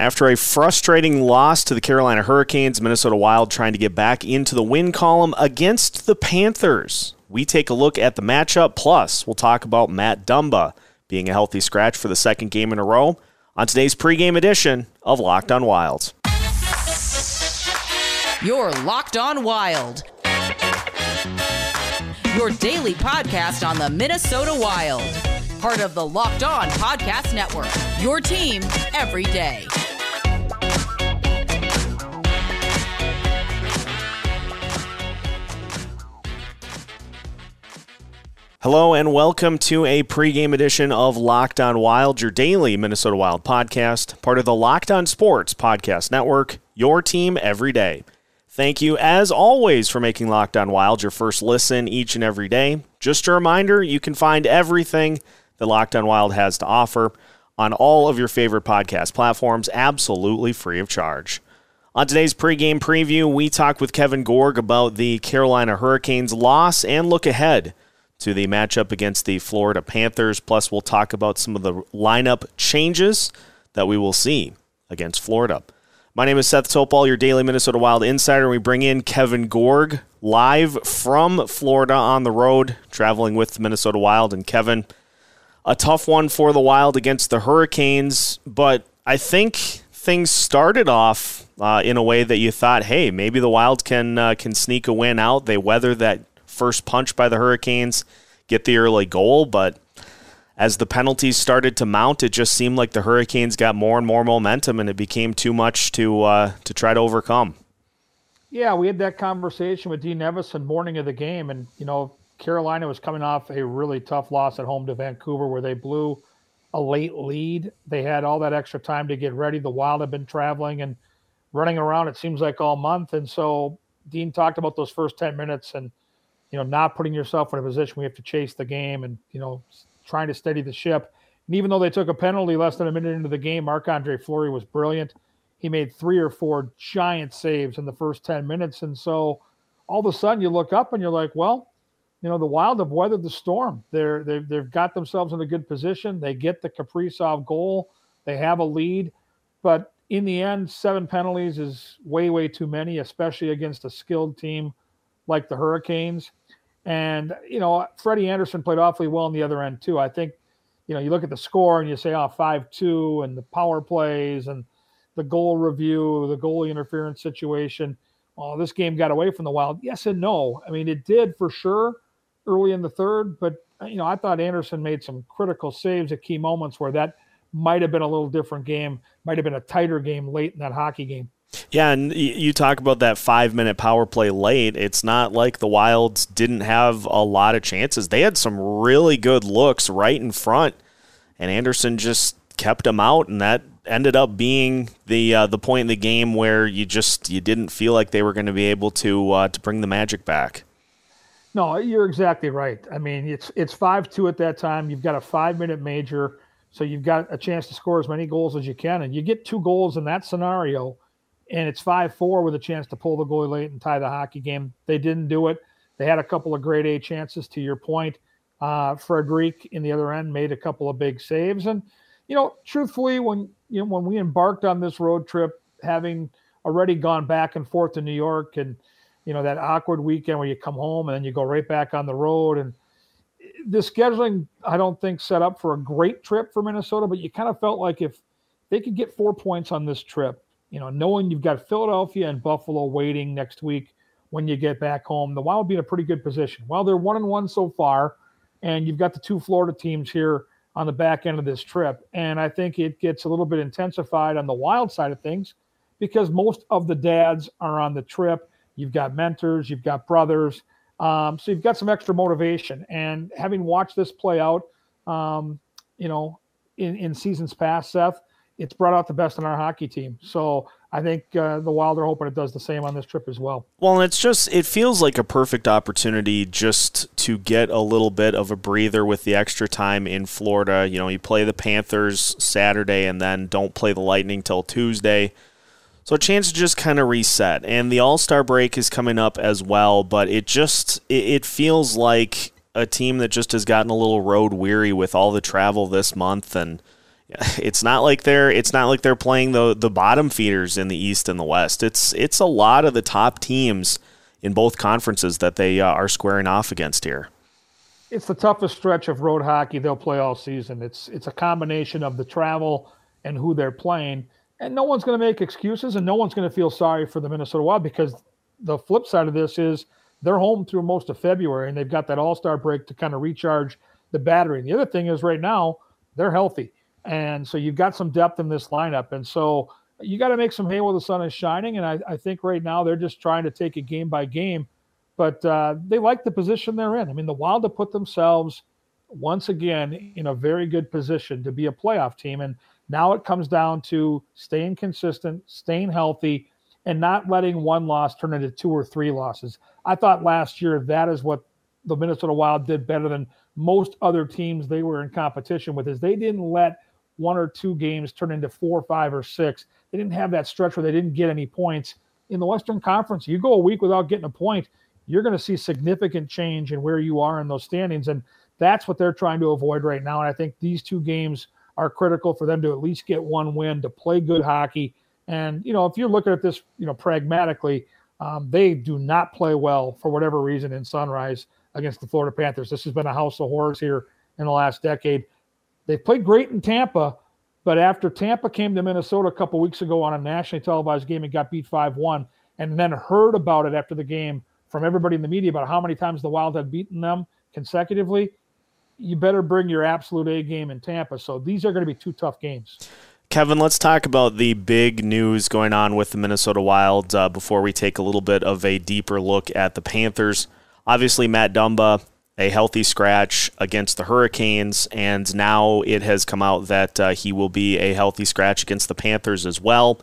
After a frustrating loss to the Carolina Hurricanes, Minnesota Wild trying to get back into the win column against the Panthers. We take a look at the matchup, plus, we'll talk about Matt Dumba being a healthy scratch for the second game in a row on today's pregame edition of Locked on Wild. You're Locked on Wild. Your daily podcast on the Minnesota Wild. Part of the Locked On Podcast Network. Your team every day. Hello and welcome to a pregame edition of Locked On Wild, your daily Minnesota Wild podcast, part of the Locked On Sports Podcast Network, your team every day. Thank you, as always, for making Locked On Wild your first listen each and every day. Just a reminder you can find everything that Locked On Wild has to offer on all of your favorite podcast platforms, absolutely free of charge. On today's pregame preview, we talk with Kevin Gorg about the Carolina Hurricanes loss and look ahead to the matchup against the Florida Panthers. Plus, we'll talk about some of the lineup changes that we will see against Florida. My name is Seth Topal, your daily Minnesota Wild insider. We bring in Kevin Gorg live from Florida on the road, traveling with the Minnesota Wild. And Kevin, a tough one for the Wild against the Hurricanes, but I think things started off uh, in a way that you thought, hey, maybe the Wild can uh, can sneak a win out. They weather that first punch by the Hurricanes, get the early goal, but as the penalties started to mount, it just seemed like the Hurricanes got more and more momentum, and it became too much to uh, to try to overcome. Yeah, we had that conversation with Dean Evason morning of the game, and you know Carolina was coming off a really tough loss at home to Vancouver, where they blew a late lead. They had all that extra time to get ready. The Wild had been traveling and running around. It seems like all month, and so Dean talked about those first ten minutes and you know, not putting yourself in a position where you have to chase the game and, you know, trying to steady the ship. And even though they took a penalty less than a minute into the game, Marc Andre Fleury was brilliant. He made three or four giant saves in the first 10 minutes. And so all of a sudden you look up and you're like, well, you know, the Wild have weathered the storm. They're, they've, they've got themselves in a good position. They get the Kaprizov goal. They have a lead. But in the end, seven penalties is way, way too many, especially against a skilled team like the Hurricanes. And, you know, Freddie Andersen played awfully well on the other end, too. I think, you know, you look at the score and you say, oh, 5 2, and the power plays and the goal review, the goalie interference situation. Oh, this game got away from the Wild. Yes and no. I mean, it did for sure early in the third, but, you know, I thought Andersen made some critical saves at key moments where that might have been a little different game, might have been a tighter game late in that hockey game. Yeah, and you talk about that five minute power play late. It's not like the Wilds didn't have a lot of chances. They had some really good looks right in front, and Andersen just kept them out, and that ended up being the uh, the point in the game where you just you didn't feel like they were going to be able to uh, to bring the magic back. No, you're exactly right. I mean, it's it's five two at that time. You've got a five minute major, so you've got a chance to score as many goals as you can, and you get two goals in that scenario and it's 5 4 with a chance to pull the goalie late and tie the hockey game. They didn't do it. They had a couple of grade A chances, to your point. Uh, Frederik in the other end made a couple of big saves. And, you know, truthfully, when you know when we embarked on this road trip, having already gone back and forth to New York and you know that awkward weekend where you come home and then you go right back on the road and the scheduling I don't think set up for a great trip for Minnesota, but you kind of felt like if they could get four points on this trip, you know, knowing you've got Philadelphia and Buffalo waiting next week when you get back home, the Wild be in a pretty good position. Well, they're one and one so far, and you've got the two Florida teams here on the back end of this trip. And I think it gets a little bit intensified on the Wild side of things because most of the dads are on the trip. You've got mentors, you've got brothers. Um, so you've got some extra motivation. And having watched this play out, um, you know, in, in seasons past, Seth, it's brought out the best in our hockey team. So I think uh, the Wild are hoping it does the same on this trip as well. Well, it's just it feels like a perfect opportunity just to get a little bit of a breather with the extra time in Florida. You know, you play the Panthers Saturday and then don't play the Lightning till Tuesday. So a chance to just kind of reset. And the All-Star break is coming up as well, but it just it, it feels like a team that just has gotten a little road weary with all the travel this month and it's not like they're it's not like they're playing the the bottom feeders in the East and the West. It's it's a lot of the top teams in both conferences that they uh, are squaring off against here. It's the toughest stretch of road hockey they'll play all season. It's it's a combination of the travel and who they're playing, and no one's going to make excuses, and no one's going to feel sorry for the Minnesota Wild because the flip side of this is they're home through most of February, and they've got that All Star break to kind of recharge the battery. And the other thing is right now they're healthy. And so you've got some depth in this lineup. And so you got to make some hay while the sun is shining. And I, I, think right now they're just trying to take it game by game. But uh, they like the position they're in. I mean, the Wild have put themselves once again in a very good position to be a playoff team. And now it comes down to staying consistent, staying healthy, and not letting one loss turn into two or three losses. I thought last year that is what the Minnesota Wild did better than most other teams they were in competition with is they didn't let one or two games turn into four, five, or six. They didn't have that stretch where they didn't get any points. In the Western Conference, you go a week without getting a point, you're going to see significant change in where you are in those standings. And that's what they're trying to avoid right now. And I think these two games are critical for them to at least get one win, to play good hockey. And, you know, if you're looking at this, you know, pragmatically, um, they do not play well for whatever reason in Sunrise against the Florida Panthers. This has been a house of horrors here in the last decade. They played great in Tampa, but after Tampa came to Minnesota a couple weeks ago on a nationally televised game and got beat 5 1, and then heard about it after the game from everybody in the media about how many times the Wild had beaten them consecutively, you better bring your absolute A game in Tampa. So these are going to be two tough games. Kevin, let's talk about the big news going on with the Minnesota Wild uh, before we take a little bit of a deeper look at the Panthers. Obviously, Matt Dumba, a healthy scratch against the Hurricanes, and now it has come out that uh, he will be a healthy scratch against the Panthers as well.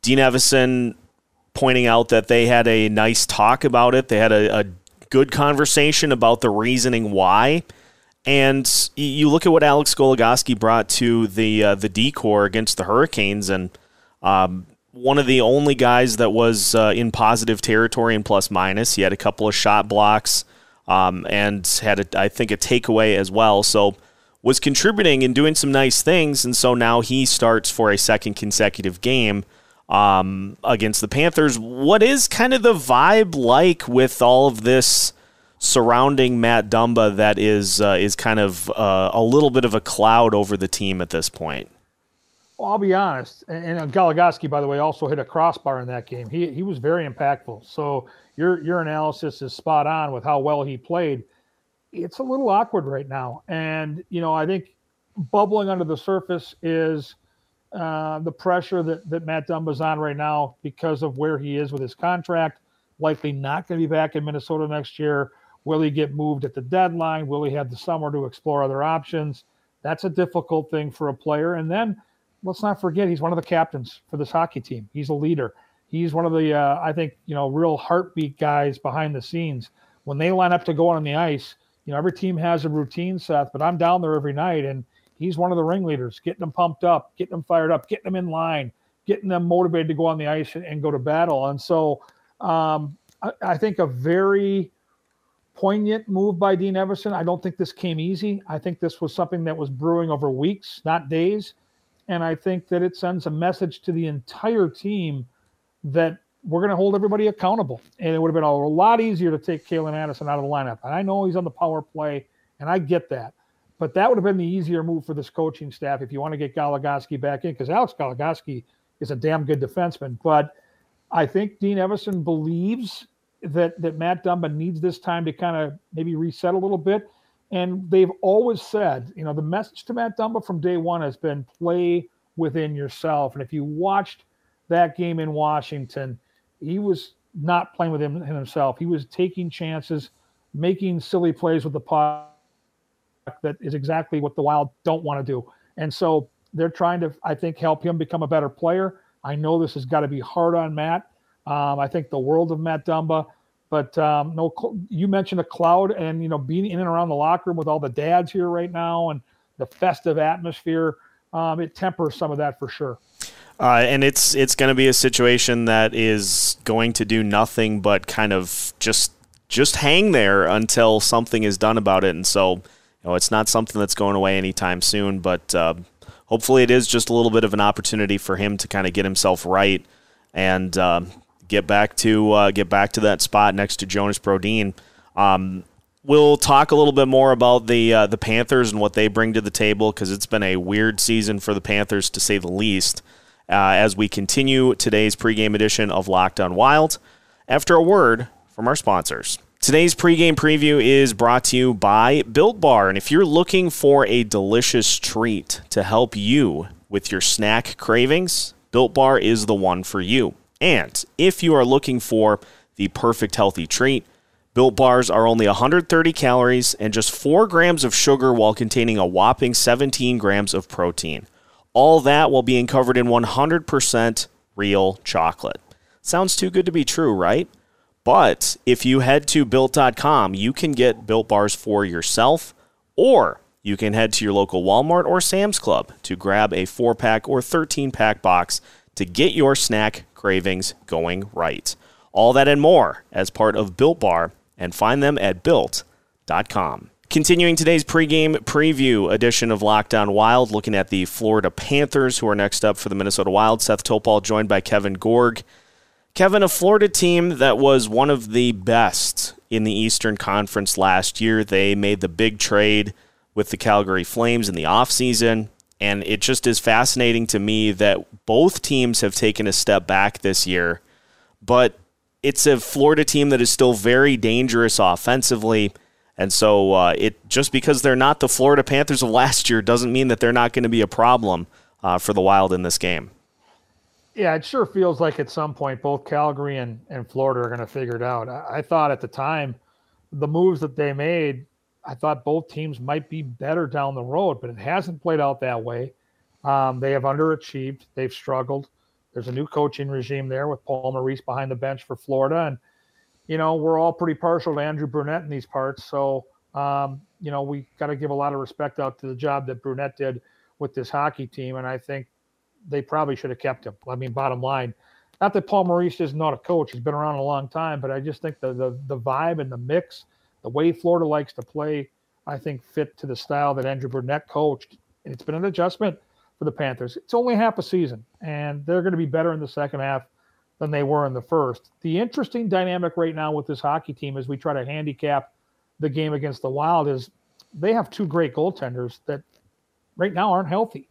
Dean Evason pointing out that they had a nice talk about it. They had a, a good conversation about the reasoning why. And you look at what Alex Goligoski brought to the uh, the decor against the Hurricanes, and um, one of the only guys that was uh, in positive territory in plus minus. He had a couple of shot blocks um, and had, a, I think, a takeaway as well. So was contributing and doing some nice things. And so now he starts for a second consecutive game um, against the Panthers. What is kind of the vibe like with all of this? surrounding Matt Dumba that is uh, is kind of uh, a little bit of a cloud over the team at this point. Well, I'll be honest, and, and Goligoski, by the way, also hit a crossbar in that game. He he was very impactful. So your your analysis is spot on with how well he played. It's a little awkward right now, and you know I think bubbling under the surface is uh, the pressure that that Matt Dumba's on right now because of where he is with his contract. Likely not going to be back in Minnesota next year. Will he get moved at the deadline? Will he have the summer to explore other options? That's a difficult thing for a player. And then let's not forget he's one of the captains for this hockey team. He's a leader. He's one of the uh, I think you know real heartbeat guys behind the scenes. When they line up to go on the ice, you know every team has a routine, Seth. But I'm down there every night, and he's one of the ringleaders, getting them pumped up, getting them fired up, getting them in line, getting them motivated to go on the ice and, and go to battle. And so um, I, I think a very poignant move by Dean Evason. I don't think this came easy. I think this was something that was brewing over weeks, not days. And I think that it sends a message to the entire team that we're going to hold everybody accountable. And it would have been a lot easier to take Calen Addison out of the lineup. And I know he's on the power play, and I get that. But that would have been the easier move for this coaching staff if you want to get Goligoski back in, because Alex Goligoski is a damn good defenseman. But I think Dean Evason believes that that Matt Dumba needs this time to kind of maybe reset a little bit. And they've always said, you know, the message to Matt Dumba from day one has been play within yourself. And if you watched that game in Washington, he was not playing with him himself. He was taking chances, making silly plays with the puck. That is exactly what the Wild don't want to do. And so they're trying to, I think, help him become a better player. I know this has got to be hard on Matt. Um, I think the world of Matt Dumba. But um, no, you mentioned a cloud, and you know, being in and around the locker room with all the dads here right now, and the festive atmosphere, um, it tempers some of that for sure. Uh, and it's it's going to be a situation that is going to do nothing but kind of just just hang there until something is done about it. And so, you know, it's not something that's going away anytime soon. But uh, hopefully it is just a little bit of an opportunity for him to kind of get himself right and um, get back to uh, get back to that spot next to Jonas Brodin. Um, we'll talk a little bit more about the uh, the Panthers and what they bring to the table because it's been a weird season for the Panthers to say the least. Uh, as we continue today's pregame edition of Locked On Wild, after a word from our sponsors. Today's pregame preview is brought to you by Built Bar, and if you're looking for a delicious treat to help you with your snack cravings, Built Bar is the one for you. And if you are looking for the perfect healthy treat, Built Bars are only 130 calories and just 4 grams of sugar while containing a whopping 17 grams of protein. All that while being covered in 100% real chocolate. Sounds too good to be true, right? But if you head to built.com, you can get built bars for yourself, or you can head to your local Walmart or Sam's Club to grab a 4 pack or 13 pack box to get your snack cravings going right. All that and more as part of Built Bar, and find them at built.com. Continuing today's pregame preview edition of Locked On Wild, looking at the Florida Panthers, who are next up for the Minnesota Wild. Seth Topal joined by Kevin Gorg. Kevin, a Florida team that was one of the best in the Eastern Conference last year. They made the big trade with the Calgary Flames in the offseason. And it just is fascinating to me that both teams have taken a step back this year, but it's a Florida team that is still very dangerous offensively. And so uh, it just because they're not the Florida Panthers of last year doesn't mean that they're not going to be a problem uh, for the Wild in this game. Yeah, it sure feels like at some point both Calgary and, and Florida are going to figure it out. I, I thought at the time the moves that they made I thought both teams might be better down the road, but it hasn't played out that way. Um, they have underachieved. They've struggled. There's a new coaching regime there with Paul Maurice behind the bench for Florida, and you know we're all pretty partial to Andrew Brunette in these parts. So um, you know we got to give a lot of respect out to the job that Brunette did with this hockey team, and I think they probably should have kept him. I mean, bottom line, not that Paul Maurice is not a coach; he's been around a long time, but I just think the the, the vibe and the mix the way Florida likes to play, I think, fit to the style that Andrew Brunette coached. And it's been an adjustment for the Panthers. It's only half a season, and they're going to be better in the second half than they were in the first. The interesting dynamic right now with this hockey team as we try to handicap the game against the Wild is they have two great goaltenders that right now aren't healthy.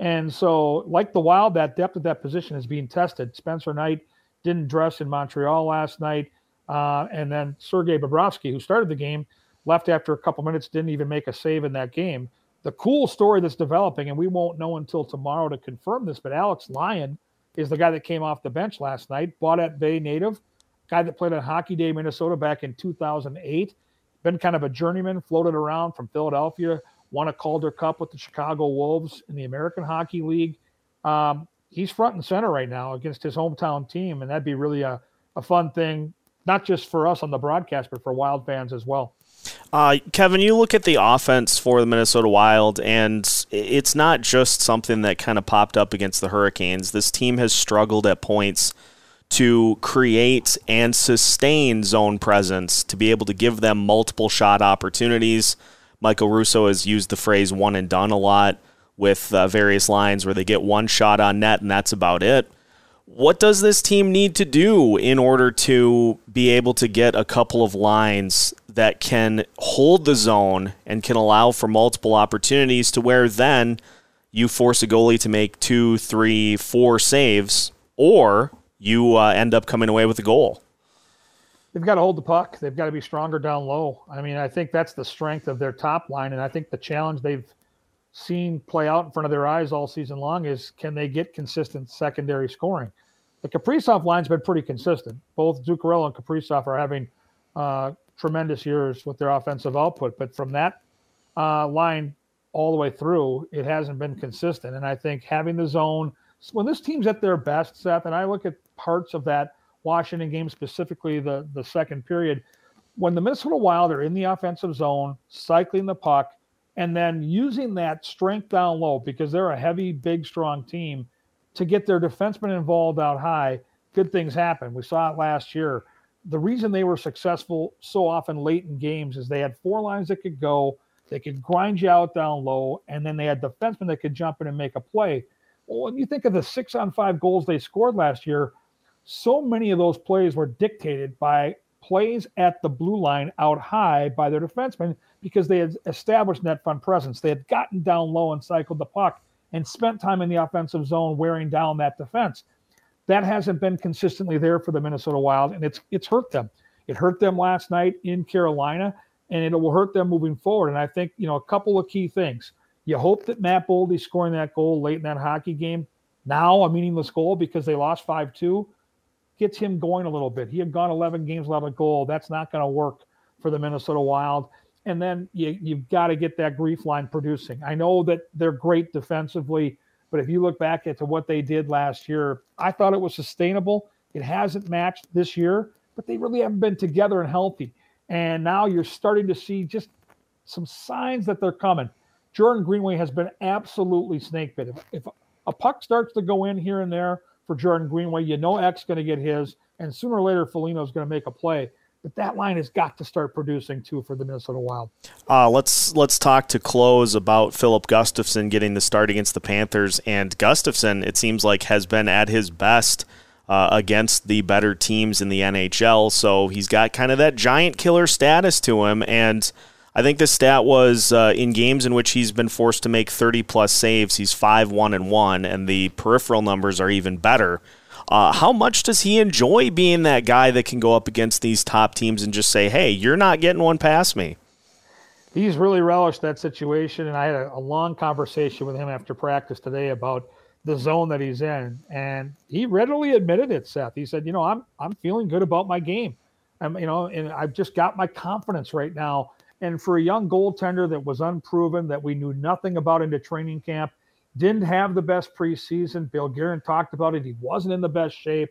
And so, like the Wild, that depth of that position is being tested. Spencer Knight didn't dress in Montreal last night. Uh, and then Sergei Bobrovsky, who started the game, left after a couple minutes, didn't even make a save in that game. The cool story that's developing, and we won't know until tomorrow to confirm this, but Alex Lyon is the guy that came off the bench last night, Baudette native, guy that played on Hockey Day Minnesota back in 2008. Been kind of a journeyman, floated around from Philadelphia, won a Calder Cup with the Chicago Wolves in the American Hockey League. Um, he's front and center right now against his hometown team, and that'd be really a, a fun thing not just for us on the broadcast, but for Wild fans as well. Uh, Kevin, you look at the offense for the Minnesota Wild, and it's not just something that kind of popped up against the Hurricanes. This team has struggled at points to create and sustain zone presence to be able to give them multiple shot opportunities. Michael Russo has used the phrase one and done a lot with uh, various lines where they get one shot on net and that's about it what does this team need to do in order to be able to get a couple of lines that can hold the zone and can allow for multiple opportunities to where then you force a goalie to make two, three, four saves, or you uh, end up coming away with a goal? They've got to hold the puck. They've got to be stronger down low. I mean, I think that's the strength of their top line, and I think the challenge they've seen play out in front of their eyes all season long is can they get consistent secondary scoring? The Kaprizov line's been pretty consistent. Both Zuccarello and Kaprizov are having uh, tremendous years with their offensive output, but from that uh, line all the way through, it hasn't been consistent. And I think having the zone when this team's at their best, Seth, and I look at parts of that Washington game specifically, the the second period, when the Minnesota Wild are in the offensive zone, cycling the puck, and then using that strength down low because they're a heavy, big, strong team to get their defensemen involved out high, good things happen. We saw it last year. The reason they were successful so often late in games is they had four lines that could go. They could grind you out down low, and then they had defensemen that could jump in and make a play. Well, when you think of the six on five goals they scored last year, so many of those plays were dictated by plays at the blue line out high by their defensemen because they had established net front presence. They had gotten down low and cycled the puck and spent time in the offensive zone wearing down that defense. That hasn't been consistently there for the Minnesota Wild, and it's it's hurt them. It hurt them last night in Carolina, and it will hurt them moving forward. And I think you know a couple of key things. You hope that Matt Boldy scoring that goal late in that hockey game, now a meaningless goal because they lost five two, gets him going a little bit. He had gone 11 games without a goal. That's not going to work for the Minnesota Wild. And then you, you've got to get that GREF line producing. I know that they're great defensively, but if you look back at what they did last year, I thought it was sustainable. It hasn't matched this year, but they really haven't been together and healthy. And now you're starting to see just some signs that they're coming. Jordan Greenway has been absolutely snake bit. If, if a puck starts to go in here and there, for Jordan Greenway. You know Ek's going to get his, and sooner or later Foligno is going to make a play. But that line has got to start producing too for the Minnesota Wild. Uh, let's let's talk to close about Filip Gustavsson getting the start against the Panthers. And Gustavsson it seems like, has been at his best uh, against the better teams in the NHL. So he's got kind of that giant killer status to him, and I think the stat was uh, in games in which he's been forced to make 30 plus saves, he's 5 1 and 1, and the peripheral numbers are even better. Uh, how much does he enjoy being that guy that can go up against these top teams and just say, hey, you're not getting one past me? He's really relished that situation, and I had a, a long conversation with him after practice today about the zone that he's in, and he readily admitted it. Seth, he said, "You know, I'm I'm feeling good about my game. I'm, you know, and I've just got my confidence right now and for a young goaltender that was unproven, that we knew nothing about into training camp, didn't have the best preseason. Bill Guerin talked about it. He wasn't in the best shape.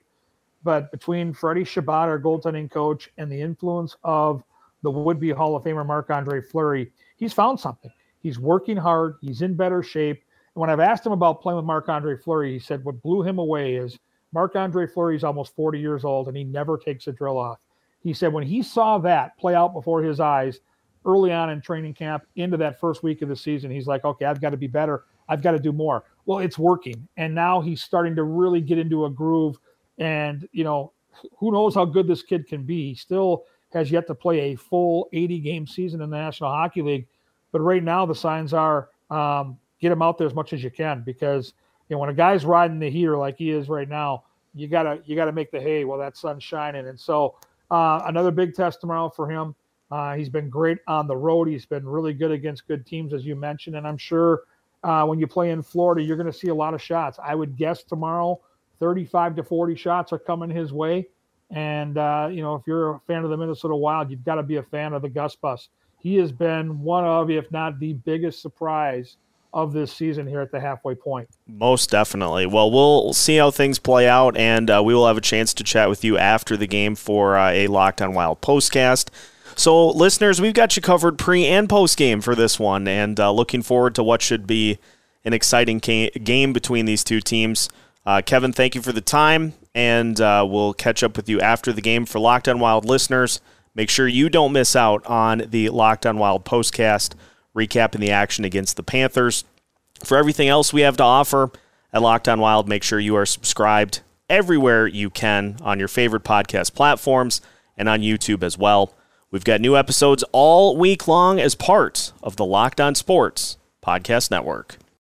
But between Freddie Chabot, our goaltending coach, and the influence of the would be Hall of Famer Marc Andre Fleury, he's found something. He's working hard. He's in better shape. And when I've asked him about playing with Marc Andre Fleury, he said what blew him away is Marc Andre Fleury is almost 40 years old and he never takes a drill off. He said when he saw that play out before his eyes, early on in training camp into that first week of the season, he's like, okay, I've got to be better. I've got to do more. Well, it's working. And now he's starting to really get into a groove. And, you know, who knows how good this kid can be. He still has yet to play a full 80 game season in the National Hockey League. But right now, the signs are um, get him out there as much as you can because, you know, when a guy's riding the heater like he is right now, you gotta you gotta make the hay while that sun's shining. And so uh, another big test tomorrow for him. Uh, he's been great on the road. He's been really good against good teams, as you mentioned. And I'm sure uh, when you play in Florida, you're going to see a lot of shots. I would guess tomorrow, 35 to 40 shots are coming his way. And, uh, you know, if you're a fan of the Minnesota Wild, you've got to be a fan of the Gus Bus. He has been one of, if not the biggest surprise of this season here at the halfway point. Most definitely. Well, we'll see how things play out, and uh, we will have a chance to chat with you after the game for uh, a Locked on Wild postcast. So, listeners, we've got you covered pre and post game for this one, and uh, looking forward to what should be an exciting game between these two teams. Uh, Kevin, thank you for the time, and uh, we'll catch up with you after the game. For Locked on Wild listeners, make sure you don't miss out on the Locked on Wild postcast recapping the action against the Panthers. For everything else we have to offer at Locked on Wild, make sure you are subscribed everywhere you can on your favorite podcast platforms and on YouTube as well. We've got new episodes all week long as part of the Locked On Sports Podcast Network.